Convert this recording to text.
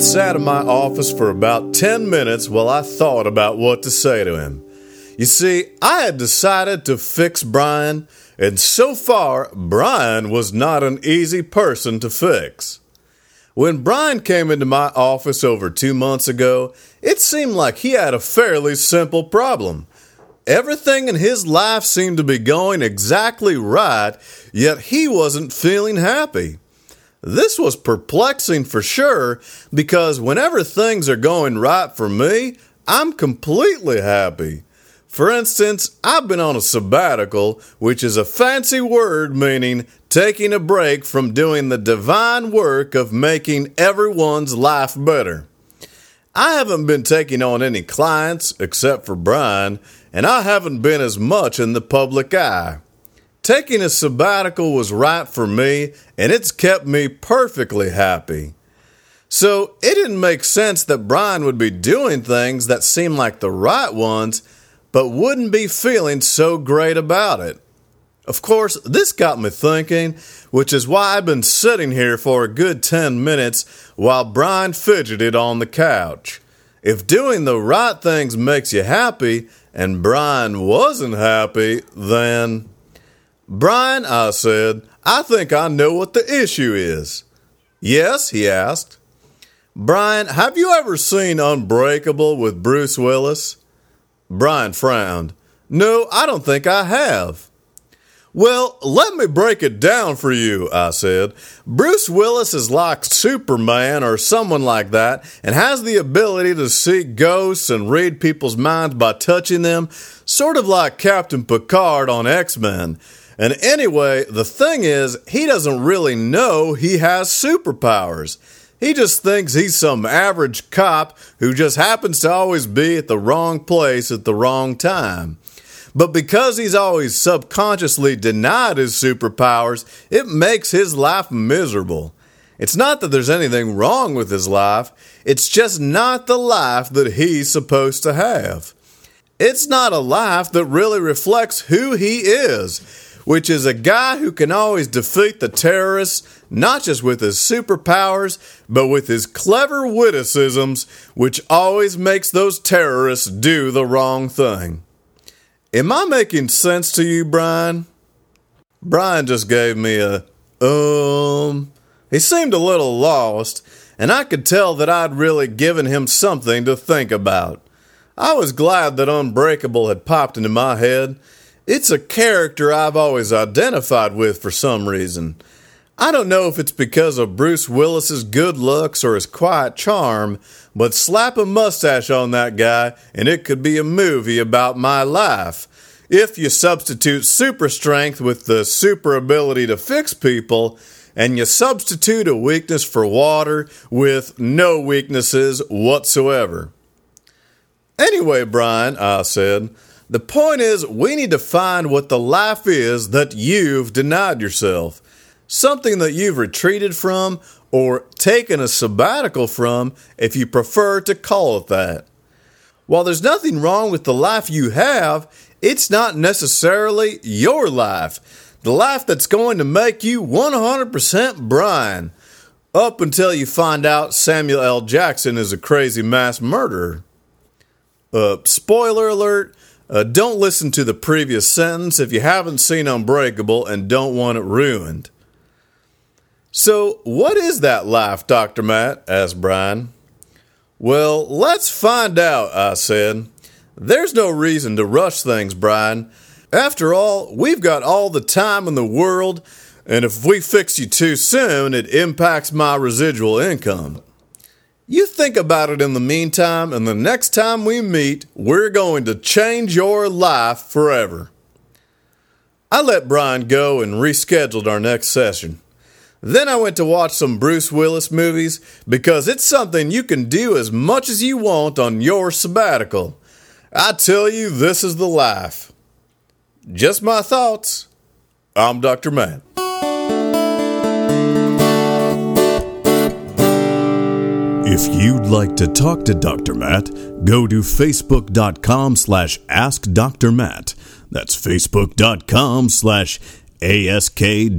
Sat in my office for about 10 minutes while I thought about what to say to him. You see, I had decided to fix Brian, and so far, Brian was not an easy person to fix. When Brian came into my office over two months ago, it seemed like he had a fairly simple problem. Everything in his life seemed to be going exactly right, yet he wasn't feeling happy. This was perplexing for sure because whenever things are going right for me, I'm completely happy. For instance, I've been on a sabbatical, which is a fancy word meaning taking a break from doing the divine work of making everyone's life better. I haven't been taking on any clients except for Brian, and I haven't been as much in the public eye. Taking a sabbatical was right for me, and it's kept me perfectly happy. So it didn't make sense that Brian would be doing things that seemed like the right ones, but wouldn't be feeling so great about it. Of course, this got me thinking, which is why I've been sitting here for a good 10 minutes while Brian fidgeted on the couch. If doing the right things makes you happy, and Brian wasn't happy, then. Brian, I said, I think I know what the issue is. Yes, he asked. Brian, have you ever seen Unbreakable with Bruce Willis? Brian frowned. No, I don't think I have. Well, let me break it down for you, I said. Bruce Willis is like Superman or someone like that and has the ability to see ghosts and read people's minds by touching them, sort of like Captain Picard on X Men. And anyway, the thing is, he doesn't really know he has superpowers. He just thinks he's some average cop who just happens to always be at the wrong place at the wrong time. But because he's always subconsciously denied his superpowers, it makes his life miserable. It's not that there's anything wrong with his life, it's just not the life that he's supposed to have. It's not a life that really reflects who he is which is a guy who can always defeat the terrorists, not just with his superpowers, but with his clever witticisms, which always makes those terrorists do the wrong thing. Am I making sense to you, Brian? Brian just gave me a, um. He seemed a little lost, and I could tell that I'd really given him something to think about. I was glad that Unbreakable had popped into my head it's a character I've always identified with for some reason. I don't know if it's because of Bruce Willis's good looks or his quiet charm, but slap a mustache on that guy and it could be a movie about my life. If you substitute super strength with the super ability to fix people, and you substitute a weakness for water with no weaknesses whatsoever. Anyway, Brian, I said, the point is, we need to find what the life is that you've denied yourself. Something that you've retreated from or taken a sabbatical from, if you prefer to call it that. While there's nothing wrong with the life you have, it's not necessarily your life. The life that's going to make you 100% Brian. Up until you find out Samuel L. Jackson is a crazy mass murderer. Uh, spoiler alert uh, don't listen to the previous sentence if you haven't seen Unbreakable and don't want it ruined. So, what is that life, Dr. Matt? asked Brian. Well, let's find out, I said. There's no reason to rush things, Brian. After all, we've got all the time in the world, and if we fix you too soon, it impacts my residual income. You think about it in the meantime, and the next time we meet, we're going to change your life forever. I let Brian go and rescheduled our next session. Then I went to watch some Bruce Willis movies because it's something you can do as much as you want on your sabbatical. I tell you, this is the life. Just my thoughts. I'm Dr. Matt. If you'd like to talk to Dr. Matt, go to facebook.com slash askdrmatt. That's facebook.com slash A-S-K-D-R-M-A-T-T.